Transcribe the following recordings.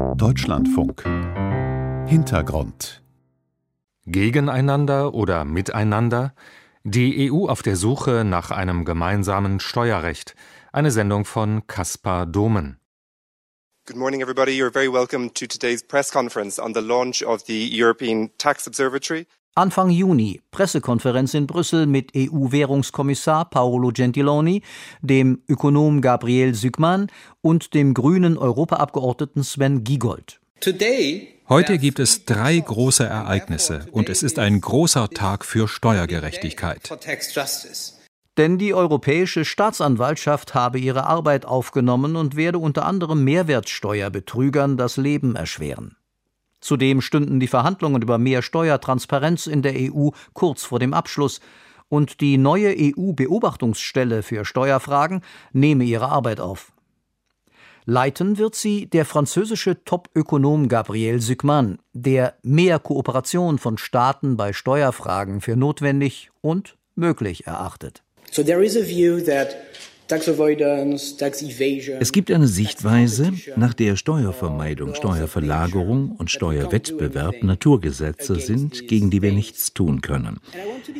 Deutschlandfunk Hintergrund Gegeneinander oder miteinander? Die EU auf der Suche nach einem gemeinsamen Steuerrecht. Eine Sendung von Kaspar Domen. Good morning, everybody. You're very welcome to today's press conference on the launch of the European Tax Observatory. Anfang Juni Pressekonferenz in Brüssel mit EU-Währungskommissar Paolo Gentiloni, dem Ökonom Gabriel Sügmann und dem grünen Europaabgeordneten Sven Giegold. Heute gibt es drei große Ereignisse und es ist ein großer Tag für Steuergerechtigkeit. Denn die Europäische Staatsanwaltschaft habe ihre Arbeit aufgenommen und werde unter anderem Mehrwertsteuerbetrügern das Leben erschweren. Zudem stünden die Verhandlungen über mehr Steuertransparenz in der EU kurz vor dem Abschluss, und die neue EU-Beobachtungsstelle für Steuerfragen nehme ihre Arbeit auf. Leiten wird sie der französische Top-Ökonom Gabriel Sügmann, der mehr Kooperation von Staaten bei Steuerfragen für notwendig und möglich erachtet. So there is a view that es gibt eine Sichtweise, nach der Steuervermeidung, Steuerverlagerung und Steuerwettbewerb Naturgesetze sind, gegen die wir nichts tun können.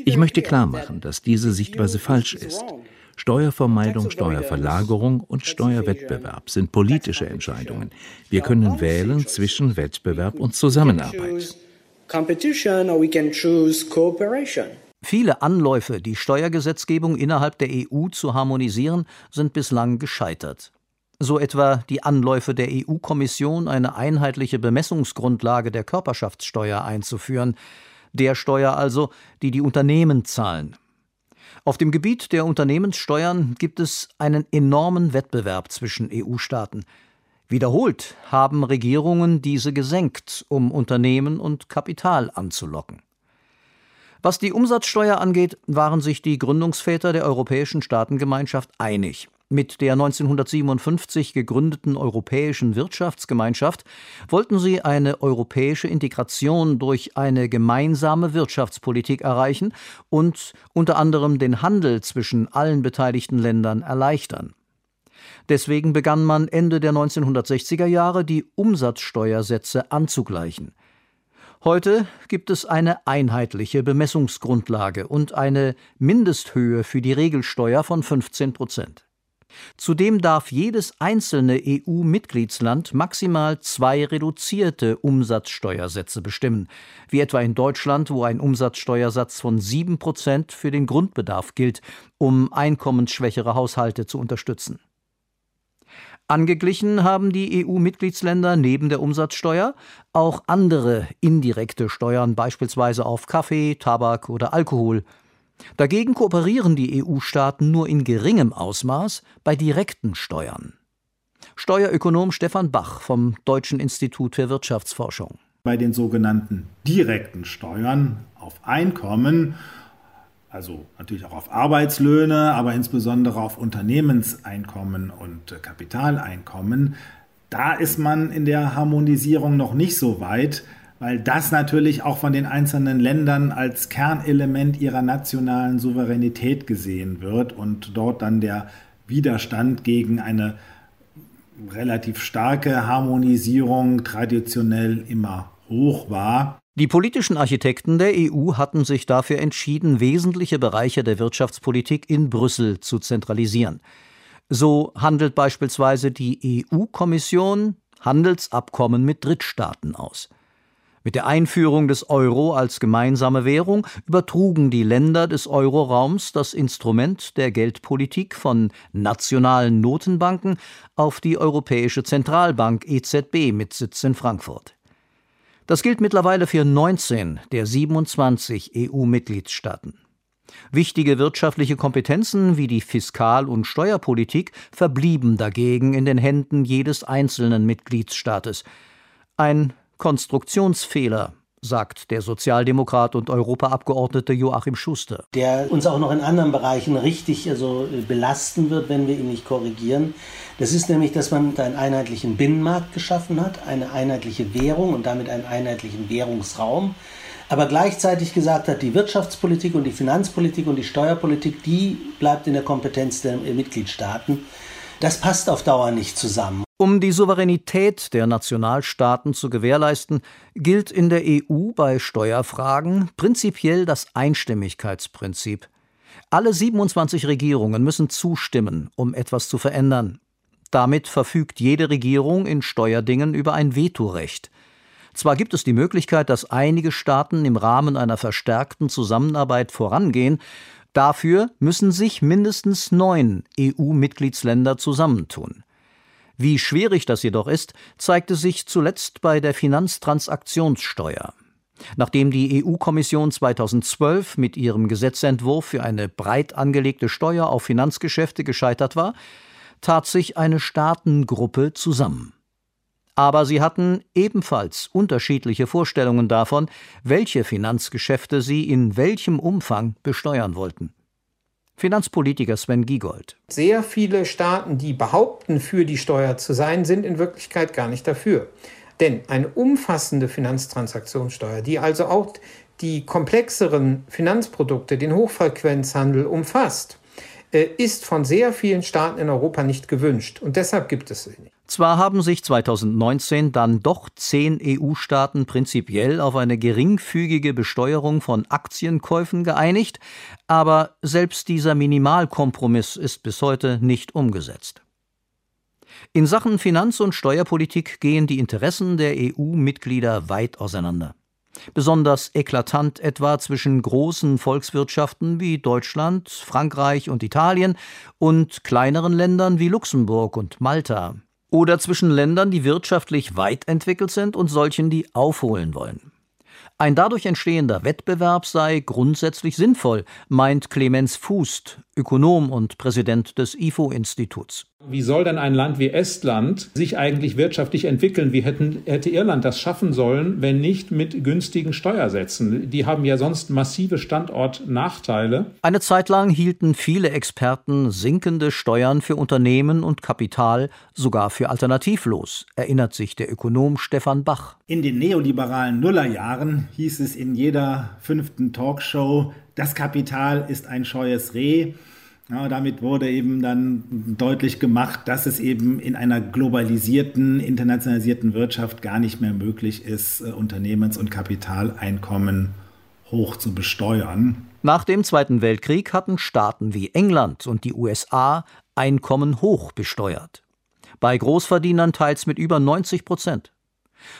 Ich möchte klar machen, dass diese Sichtweise falsch ist. Steuervermeidung, Steuerverlagerung und Steuerwettbewerb sind politische Entscheidungen. Wir können wählen zwischen Wettbewerb und Zusammenarbeit. Viele Anläufe, die Steuergesetzgebung innerhalb der EU zu harmonisieren, sind bislang gescheitert. So etwa die Anläufe der EU-Kommission, eine einheitliche Bemessungsgrundlage der Körperschaftssteuer einzuführen, der Steuer also, die die Unternehmen zahlen. Auf dem Gebiet der Unternehmenssteuern gibt es einen enormen Wettbewerb zwischen EU-Staaten. Wiederholt haben Regierungen diese gesenkt, um Unternehmen und Kapital anzulocken. Was die Umsatzsteuer angeht, waren sich die Gründungsväter der Europäischen Staatengemeinschaft einig. Mit der 1957 gegründeten Europäischen Wirtschaftsgemeinschaft wollten sie eine europäische Integration durch eine gemeinsame Wirtschaftspolitik erreichen und unter anderem den Handel zwischen allen beteiligten Ländern erleichtern. Deswegen begann man Ende der 1960er Jahre die Umsatzsteuersätze anzugleichen. Heute gibt es eine einheitliche Bemessungsgrundlage und eine Mindesthöhe für die Regelsteuer von 15 Prozent. Zudem darf jedes einzelne EU-Mitgliedsland maximal zwei reduzierte Umsatzsteuersätze bestimmen, wie etwa in Deutschland, wo ein Umsatzsteuersatz von 7 Prozent für den Grundbedarf gilt, um einkommensschwächere Haushalte zu unterstützen. Angeglichen haben die EU-Mitgliedsländer neben der Umsatzsteuer auch andere indirekte Steuern, beispielsweise auf Kaffee, Tabak oder Alkohol. Dagegen kooperieren die EU-Staaten nur in geringem Ausmaß bei direkten Steuern. Steuerökonom Stefan Bach vom Deutschen Institut für Wirtschaftsforschung. Bei den sogenannten direkten Steuern auf Einkommen also natürlich auch auf Arbeitslöhne, aber insbesondere auf Unternehmenseinkommen und äh, Kapitaleinkommen. Da ist man in der Harmonisierung noch nicht so weit, weil das natürlich auch von den einzelnen Ländern als Kernelement ihrer nationalen Souveränität gesehen wird und dort dann der Widerstand gegen eine relativ starke Harmonisierung traditionell immer hoch war. Die politischen Architekten der EU hatten sich dafür entschieden, wesentliche Bereiche der Wirtschaftspolitik in Brüssel zu zentralisieren. So handelt beispielsweise die EU-Kommission Handelsabkommen mit Drittstaaten aus. Mit der Einführung des Euro als gemeinsame Währung übertrugen die Länder des Euroraums das Instrument der Geldpolitik von nationalen Notenbanken auf die Europäische Zentralbank EZB mit Sitz in Frankfurt. Das gilt mittlerweile für 19 der 27 EU-Mitgliedstaaten. Wichtige wirtschaftliche Kompetenzen wie die Fiskal- und Steuerpolitik verblieben dagegen in den Händen jedes einzelnen Mitgliedstaates. Ein Konstruktionsfehler, sagt der Sozialdemokrat und Europaabgeordnete Joachim Schuster. Der uns auch noch in anderen Bereichen richtig also, belasten wird, wenn wir ihn nicht korrigieren. Das ist nämlich, dass man einen einheitlichen Binnenmarkt geschaffen hat, eine einheitliche Währung und damit einen einheitlichen Währungsraum. Aber gleichzeitig gesagt hat, die Wirtschaftspolitik und die Finanzpolitik und die Steuerpolitik, die bleibt in der Kompetenz der Mitgliedstaaten. Das passt auf Dauer nicht zusammen. Um die Souveränität der Nationalstaaten zu gewährleisten, gilt in der EU bei Steuerfragen prinzipiell das Einstimmigkeitsprinzip. Alle 27 Regierungen müssen zustimmen, um etwas zu verändern. Damit verfügt jede Regierung in Steuerdingen über ein Vetorecht. Zwar gibt es die Möglichkeit, dass einige Staaten im Rahmen einer verstärkten Zusammenarbeit vorangehen, dafür müssen sich mindestens neun EU-Mitgliedsländer zusammentun. Wie schwierig das jedoch ist, zeigte sich zuletzt bei der Finanztransaktionssteuer. Nachdem die EU-Kommission 2012 mit ihrem Gesetzentwurf für eine breit angelegte Steuer auf Finanzgeschäfte gescheitert war, tat sich eine Staatengruppe zusammen. Aber sie hatten ebenfalls unterschiedliche Vorstellungen davon, welche Finanzgeschäfte sie in welchem Umfang besteuern wollten. Finanzpolitiker Sven Giegold. Sehr viele Staaten, die behaupten, für die Steuer zu sein, sind in Wirklichkeit gar nicht dafür. Denn eine umfassende Finanztransaktionssteuer, die also auch die komplexeren Finanzprodukte, den Hochfrequenzhandel umfasst, äh, ist von sehr vielen Staaten in Europa nicht gewünscht. Und deshalb gibt es sie nicht. Zwar haben sich 2019 dann doch zehn EU-Staaten prinzipiell auf eine geringfügige Besteuerung von Aktienkäufen geeinigt, aber selbst dieser Minimalkompromiss ist bis heute nicht umgesetzt. In Sachen Finanz- und Steuerpolitik gehen die Interessen der EU-Mitglieder weit auseinander. Besonders eklatant etwa zwischen großen Volkswirtschaften wie Deutschland, Frankreich und Italien und kleineren Ländern wie Luxemburg und Malta oder zwischen Ländern, die wirtschaftlich weit entwickelt sind und solchen, die aufholen wollen. Ein dadurch entstehender Wettbewerb sei grundsätzlich sinnvoll, meint Clemens Fußt, Ökonom und Präsident des IFO-Instituts. Wie soll denn ein Land wie Estland sich eigentlich wirtschaftlich entwickeln? Wie hätten, hätte Irland das schaffen sollen, wenn nicht mit günstigen Steuersätzen? Die haben ja sonst massive Standortnachteile. Eine Zeit lang hielten viele Experten sinkende Steuern für Unternehmen und Kapital sogar für alternativlos, erinnert sich der Ökonom Stefan Bach. In den neoliberalen Nullerjahren hieß es in jeder fünften Talkshow, das Kapital ist ein scheues Reh. Ja, damit wurde eben dann deutlich gemacht, dass es eben in einer globalisierten, internationalisierten Wirtschaft gar nicht mehr möglich ist, äh, Unternehmens- und Kapitaleinkommen hoch zu besteuern. Nach dem Zweiten Weltkrieg hatten Staaten wie England und die USA Einkommen hoch besteuert. Bei Großverdienern teils mit über 90 Prozent.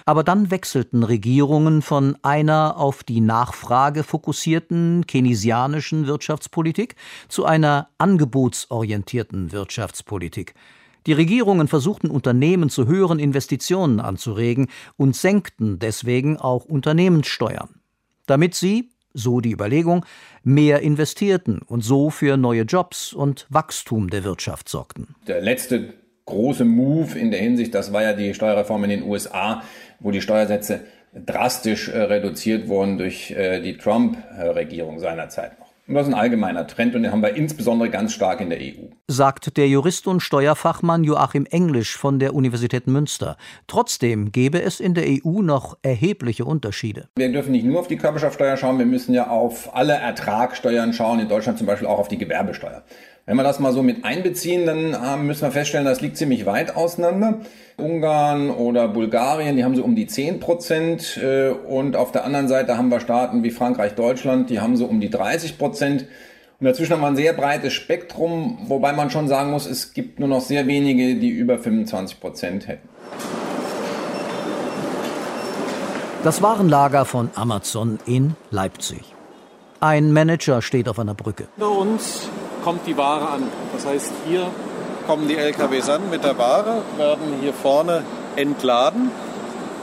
Aber dann wechselten Regierungen von einer auf die Nachfrage fokussierten keynesianischen Wirtschaftspolitik zu einer angebotsorientierten Wirtschaftspolitik. Die Regierungen versuchten Unternehmen zu höheren Investitionen anzuregen und senkten deswegen auch Unternehmenssteuern, damit sie, so die Überlegung, mehr investierten und so für neue Jobs und Wachstum der Wirtschaft sorgten. Der letzte große Move in der Hinsicht, das war ja die Steuerreform in den USA, wo die Steuersätze drastisch äh, reduziert wurden durch äh, die Trump-Regierung seinerzeit noch. Und das ist ein allgemeiner Trend und den haben wir insbesondere ganz stark in der EU. Sagt der Jurist und Steuerfachmann Joachim Englisch von der Universität Münster. Trotzdem gäbe es in der EU noch erhebliche Unterschiede. Wir dürfen nicht nur auf die Körperschaftsteuer schauen, wir müssen ja auf alle Ertragsteuern schauen, in Deutschland zum Beispiel auch auf die Gewerbesteuer. Wenn wir das mal so mit einbeziehen, dann müssen wir feststellen, das liegt ziemlich weit auseinander. Ungarn oder Bulgarien, die haben so um die 10 Prozent. Äh, und auf der anderen Seite haben wir Staaten wie Frankreich, Deutschland, die haben so um die 30 Prozent. Und dazwischen haben wir ein sehr breites Spektrum, wobei man schon sagen muss, es gibt nur noch sehr wenige, die über 25 Prozent hätten. Das Warenlager von Amazon in Leipzig. Ein Manager steht auf einer Brücke. Bei uns kommt die Ware an. Das heißt, hier kommen die LKWs an mit der Ware, werden hier vorne entladen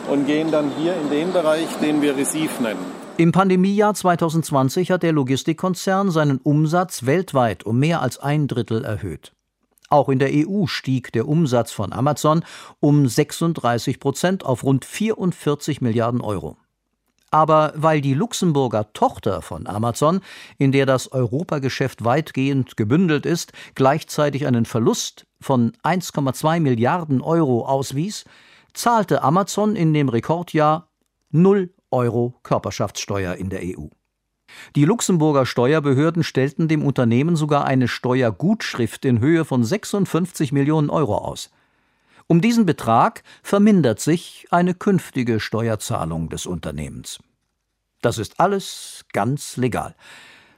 und gehen dann hier in den Bereich, den wir Receive nennen. Im Pandemiejahr 2020 hat der Logistikkonzern seinen Umsatz weltweit um mehr als ein Drittel erhöht. Auch in der EU stieg der Umsatz von Amazon um 36 Prozent auf rund 44 Milliarden Euro. Aber weil die Luxemburger Tochter von Amazon, in der das Europageschäft weitgehend gebündelt ist, gleichzeitig einen Verlust von 1,2 Milliarden Euro auswies, zahlte Amazon in dem Rekordjahr 0 Euro Körperschaftssteuer in der EU. Die Luxemburger Steuerbehörden stellten dem Unternehmen sogar eine Steuergutschrift in Höhe von 56 Millionen Euro aus. Um diesen Betrag vermindert sich eine künftige Steuerzahlung des Unternehmens. Das ist alles ganz legal.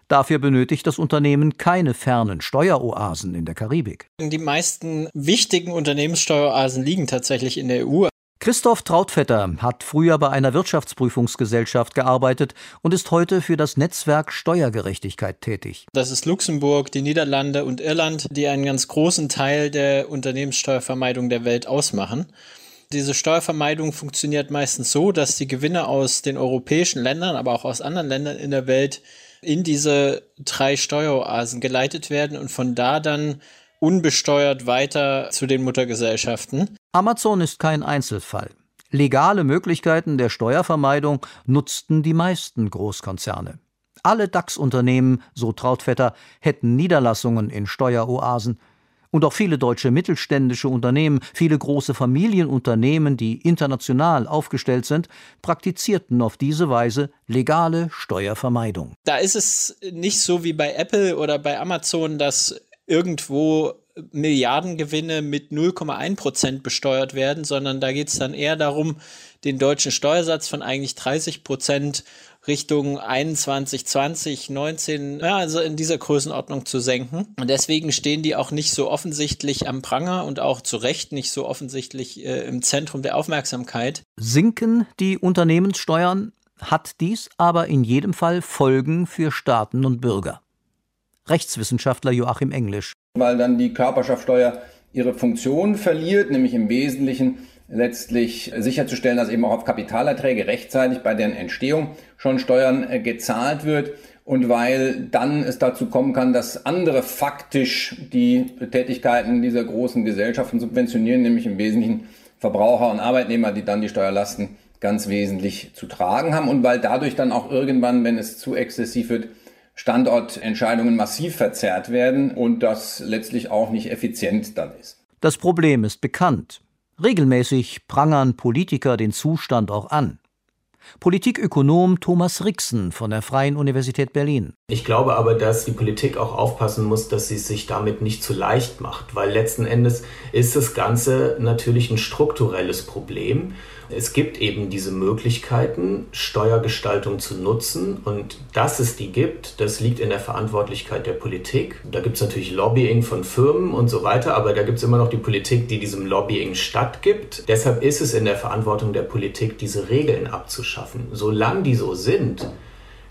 Dafür benötigt das Unternehmen keine fernen Steueroasen in der Karibik. Die meisten wichtigen Unternehmenssteueroasen liegen tatsächlich in der EU. Christoph Trautvetter hat früher bei einer Wirtschaftsprüfungsgesellschaft gearbeitet und ist heute für das Netzwerk Steuergerechtigkeit tätig. Das ist Luxemburg, die Niederlande und Irland, die einen ganz großen Teil der Unternehmenssteuervermeidung der Welt ausmachen. Diese Steuervermeidung funktioniert meistens so, dass die Gewinne aus den europäischen Ländern, aber auch aus anderen Ländern in der Welt in diese drei Steueroasen geleitet werden und von da dann unbesteuert weiter zu den Muttergesellschaften. Amazon ist kein Einzelfall. Legale Möglichkeiten der Steuervermeidung nutzten die meisten Großkonzerne. Alle DAX-Unternehmen, so Trautvetter, hätten Niederlassungen in Steueroasen. Und auch viele deutsche mittelständische Unternehmen, viele große Familienunternehmen, die international aufgestellt sind, praktizierten auf diese Weise legale Steuervermeidung. Da ist es nicht so wie bei Apple oder bei Amazon, dass irgendwo Milliardengewinne mit 0,1 Prozent besteuert werden, sondern da geht es dann eher darum, den deutschen Steuersatz von eigentlich 30 Prozent Richtung 21, 20, 19, ja, also in dieser Größenordnung zu senken. Und deswegen stehen die auch nicht so offensichtlich am Pranger und auch zu Recht nicht so offensichtlich äh, im Zentrum der Aufmerksamkeit. Sinken die Unternehmenssteuern, hat dies aber in jedem Fall Folgen für Staaten und Bürger. Rechtswissenschaftler Joachim Englisch. Weil dann die Körperschaftsteuer ihre Funktion verliert, nämlich im Wesentlichen letztlich sicherzustellen, dass eben auch auf Kapitalerträge rechtzeitig bei deren Entstehung schon Steuern äh, gezahlt wird und weil dann es dazu kommen kann, dass andere faktisch die Tätigkeiten dieser großen Gesellschaften subventionieren, nämlich im Wesentlichen Verbraucher und Arbeitnehmer, die dann die Steuerlasten ganz wesentlich zu tragen haben und weil dadurch dann auch irgendwann, wenn es zu exzessiv wird, Standortentscheidungen massiv verzerrt werden und das letztlich auch nicht effizient dann ist. Das Problem ist bekannt. Regelmäßig prangern Politiker den Zustand auch an. Politikökonom Thomas Rixen von der Freien Universität Berlin. Ich glaube aber, dass die Politik auch aufpassen muss, dass sie sich damit nicht zu leicht macht, weil letzten Endes ist das Ganze natürlich ein strukturelles Problem. Es gibt eben diese Möglichkeiten, Steuergestaltung zu nutzen und dass es die gibt, das liegt in der Verantwortlichkeit der Politik. Da gibt es natürlich Lobbying von Firmen und so weiter, aber da gibt es immer noch die Politik, die diesem Lobbying stattgibt. Deshalb ist es in der Verantwortung der Politik, diese Regeln abzuschaffen. Solange die so sind,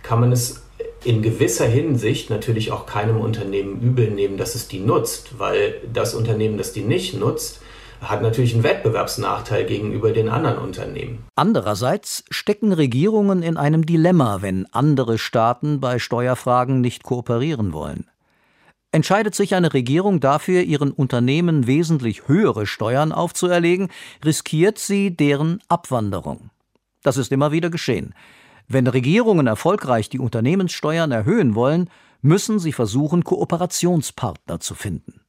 kann man es in gewisser Hinsicht natürlich auch keinem Unternehmen übel nehmen, dass es die nutzt, weil das Unternehmen, das die nicht nutzt, hat natürlich einen Wettbewerbsnachteil gegenüber den anderen Unternehmen. Andererseits stecken Regierungen in einem Dilemma, wenn andere Staaten bei Steuerfragen nicht kooperieren wollen. Entscheidet sich eine Regierung dafür, ihren Unternehmen wesentlich höhere Steuern aufzuerlegen, riskiert sie deren Abwanderung. Das ist immer wieder geschehen. Wenn Regierungen erfolgreich die Unternehmenssteuern erhöhen wollen, müssen sie versuchen, Kooperationspartner zu finden.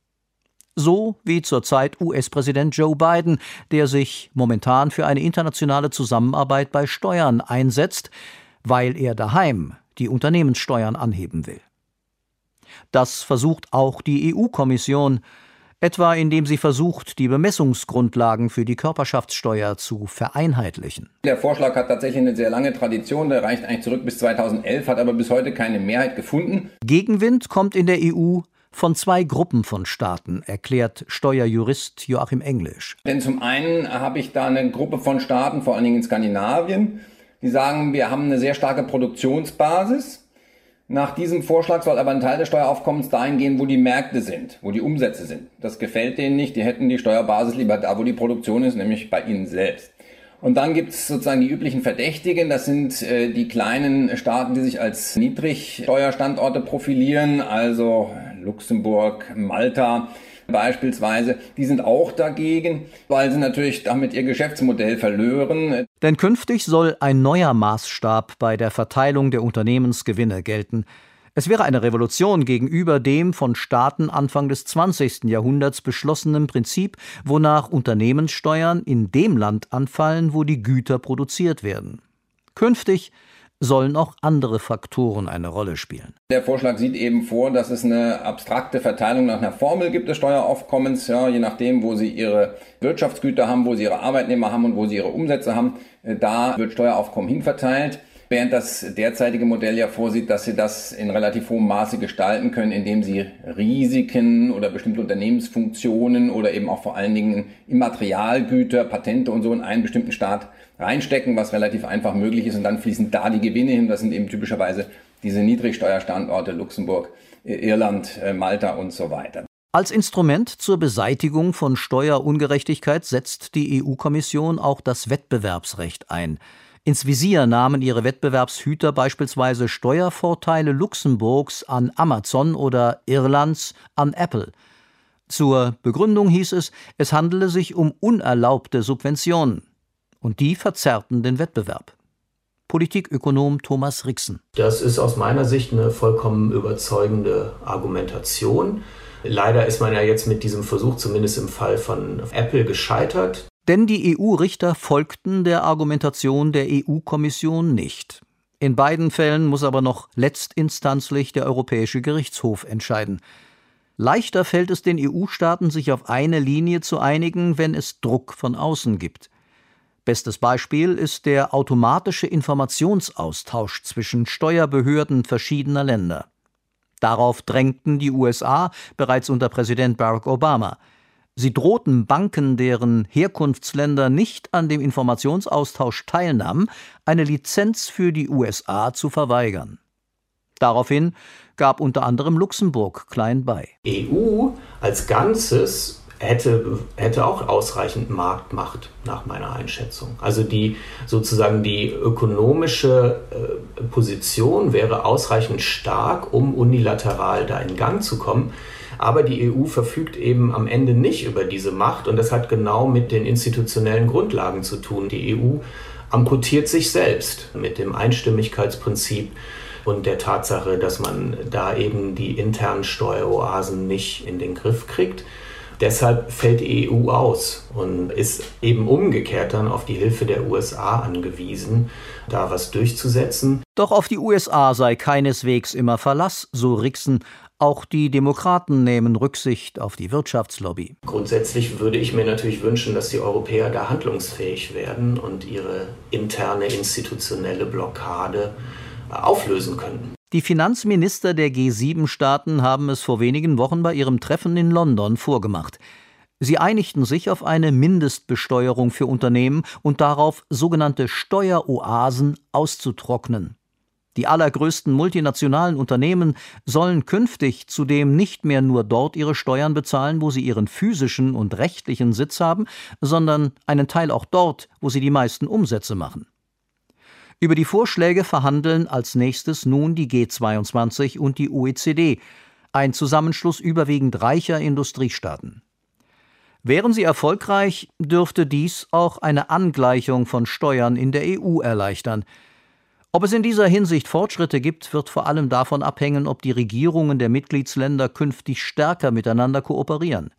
So wie zurzeit US-Präsident Joe Biden, der sich momentan für eine internationale Zusammenarbeit bei Steuern einsetzt, weil er daheim die Unternehmenssteuern anheben will. Das versucht auch die EU-Kommission, etwa indem sie versucht, die Bemessungsgrundlagen für die Körperschaftssteuer zu vereinheitlichen. Der Vorschlag hat tatsächlich eine sehr lange Tradition, der reicht eigentlich zurück bis 2011, hat aber bis heute keine Mehrheit gefunden. Gegenwind kommt in der EU von zwei Gruppen von Staaten, erklärt Steuerjurist Joachim Englisch. Denn zum einen habe ich da eine Gruppe von Staaten, vor allen Dingen in Skandinavien, die sagen, wir haben eine sehr starke Produktionsbasis. Nach diesem Vorschlag soll aber ein Teil des Steueraufkommens dahin gehen, wo die Märkte sind, wo die Umsätze sind. Das gefällt denen nicht. Die hätten die Steuerbasis lieber da, wo die Produktion ist, nämlich bei ihnen selbst. Und dann gibt es sozusagen die üblichen Verdächtigen. Das sind äh, die kleinen Staaten, die sich als Niedrigsteuerstandorte profilieren, also Luxemburg, Malta beispielsweise. Die sind auch dagegen, weil sie natürlich damit ihr Geschäftsmodell verlören. Denn künftig soll ein neuer Maßstab bei der Verteilung der Unternehmensgewinne gelten. Es wäre eine Revolution gegenüber dem von Staaten Anfang des 20. Jahrhunderts beschlossenen Prinzip, wonach Unternehmenssteuern in dem Land anfallen, wo die Güter produziert werden. Künftig sollen auch andere Faktoren eine Rolle spielen. Der Vorschlag sieht eben vor, dass es eine abstrakte Verteilung nach einer Formel gibt des Steueraufkommens, ja, je nachdem, wo Sie Ihre Wirtschaftsgüter haben, wo Sie Ihre Arbeitnehmer haben und wo Sie Ihre Umsätze haben. Äh, da wird Steueraufkommen hinverteilt. Während das derzeitige Modell ja vorsieht, dass Sie das in relativ hohem Maße gestalten können, indem Sie Risiken oder bestimmte Unternehmensfunktionen oder eben auch vor allen Dingen Immaterialgüter, Patente und so in einen bestimmten Staat reinstecken, was relativ einfach möglich ist und dann fließen da die Gewinne hin. Das sind eben typischerweise diese Niedrigsteuerstandorte Luxemburg, Irland, äh, Malta und so weiter. Als Instrument zur Beseitigung von Steuerungerechtigkeit setzt die EU-Kommission auch das Wettbewerbsrecht ein. Ins Visier nahmen ihre Wettbewerbshüter beispielsweise Steuervorteile Luxemburgs an Amazon oder Irlands an Apple. Zur Begründung hieß es, es handele sich um unerlaubte Subventionen. Und die verzerrten den Wettbewerb. Politikökonom Thomas Rixen. Das ist aus meiner Sicht eine vollkommen überzeugende Argumentation. Leider ist man ja jetzt mit diesem Versuch zumindest im Fall von Apple gescheitert. Denn die EU-Richter folgten der Argumentation der EU-Kommission nicht. In beiden Fällen muss aber noch letztinstanzlich der Europäische Gerichtshof entscheiden. Leichter fällt es den EU-Staaten, sich auf eine Linie zu einigen, wenn es Druck von außen gibt. Bestes Beispiel ist der automatische Informationsaustausch zwischen Steuerbehörden verschiedener Länder. Darauf drängten die USA bereits unter Präsident Barack Obama. Sie drohten Banken, deren Herkunftsländer nicht an dem Informationsaustausch teilnahmen, eine Lizenz für die USA zu verweigern. Daraufhin gab unter anderem Luxemburg klein bei. EU als Ganzes hätte, hätte auch ausreichend Marktmacht nach meiner Einschätzung. Also die sozusagen die ökonomische äh, Position wäre ausreichend stark, um unilateral da in Gang zu kommen. Aber die EU verfügt eben am Ende nicht über diese Macht und das hat genau mit den institutionellen Grundlagen zu tun. Die EU amputiert sich selbst mit dem Einstimmigkeitsprinzip und der Tatsache, dass man da eben die internen Steueroasen nicht in den Griff kriegt. Deshalb fällt die EU aus und ist eben umgekehrt dann auf die Hilfe der USA angewiesen, da was durchzusetzen. Doch auf die USA sei keineswegs immer Verlass, so Rixen. Auch die Demokraten nehmen Rücksicht auf die Wirtschaftslobby. Grundsätzlich würde ich mir natürlich wünschen, dass die Europäer da handlungsfähig werden und ihre interne institutionelle Blockade auflösen können. Die Finanzminister der G7-Staaten haben es vor wenigen Wochen bei ihrem Treffen in London vorgemacht. Sie einigten sich auf eine Mindestbesteuerung für Unternehmen und darauf, sogenannte Steueroasen auszutrocknen. Die allergrößten multinationalen Unternehmen sollen künftig zudem nicht mehr nur dort ihre Steuern bezahlen, wo sie ihren physischen und rechtlichen Sitz haben, sondern einen Teil auch dort, wo sie die meisten Umsätze machen. Über die Vorschläge verhandeln als nächstes nun die G22 und die OECD, ein Zusammenschluss überwiegend reicher Industriestaaten. Wären sie erfolgreich, dürfte dies auch eine Angleichung von Steuern in der EU erleichtern, ob es in dieser Hinsicht Fortschritte gibt, wird vor allem davon abhängen, ob die Regierungen der Mitgliedsländer künftig stärker miteinander kooperieren.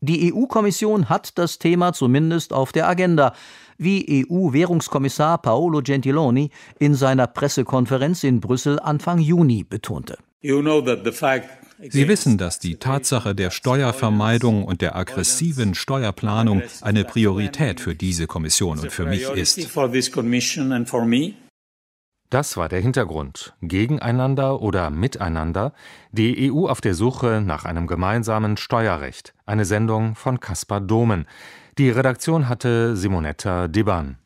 Die EU-Kommission hat das Thema zumindest auf der Agenda, wie EU-Währungskommissar Paolo Gentiloni in seiner Pressekonferenz in Brüssel Anfang Juni betonte. Sie wissen, dass die Tatsache der Steuervermeidung und der aggressiven Steuerplanung eine Priorität für diese Kommission und für mich ist. Das war der Hintergrund. Gegeneinander oder miteinander? Die EU auf der Suche nach einem gemeinsamen Steuerrecht. Eine Sendung von Caspar Domen. Die Redaktion hatte Simonetta Deban.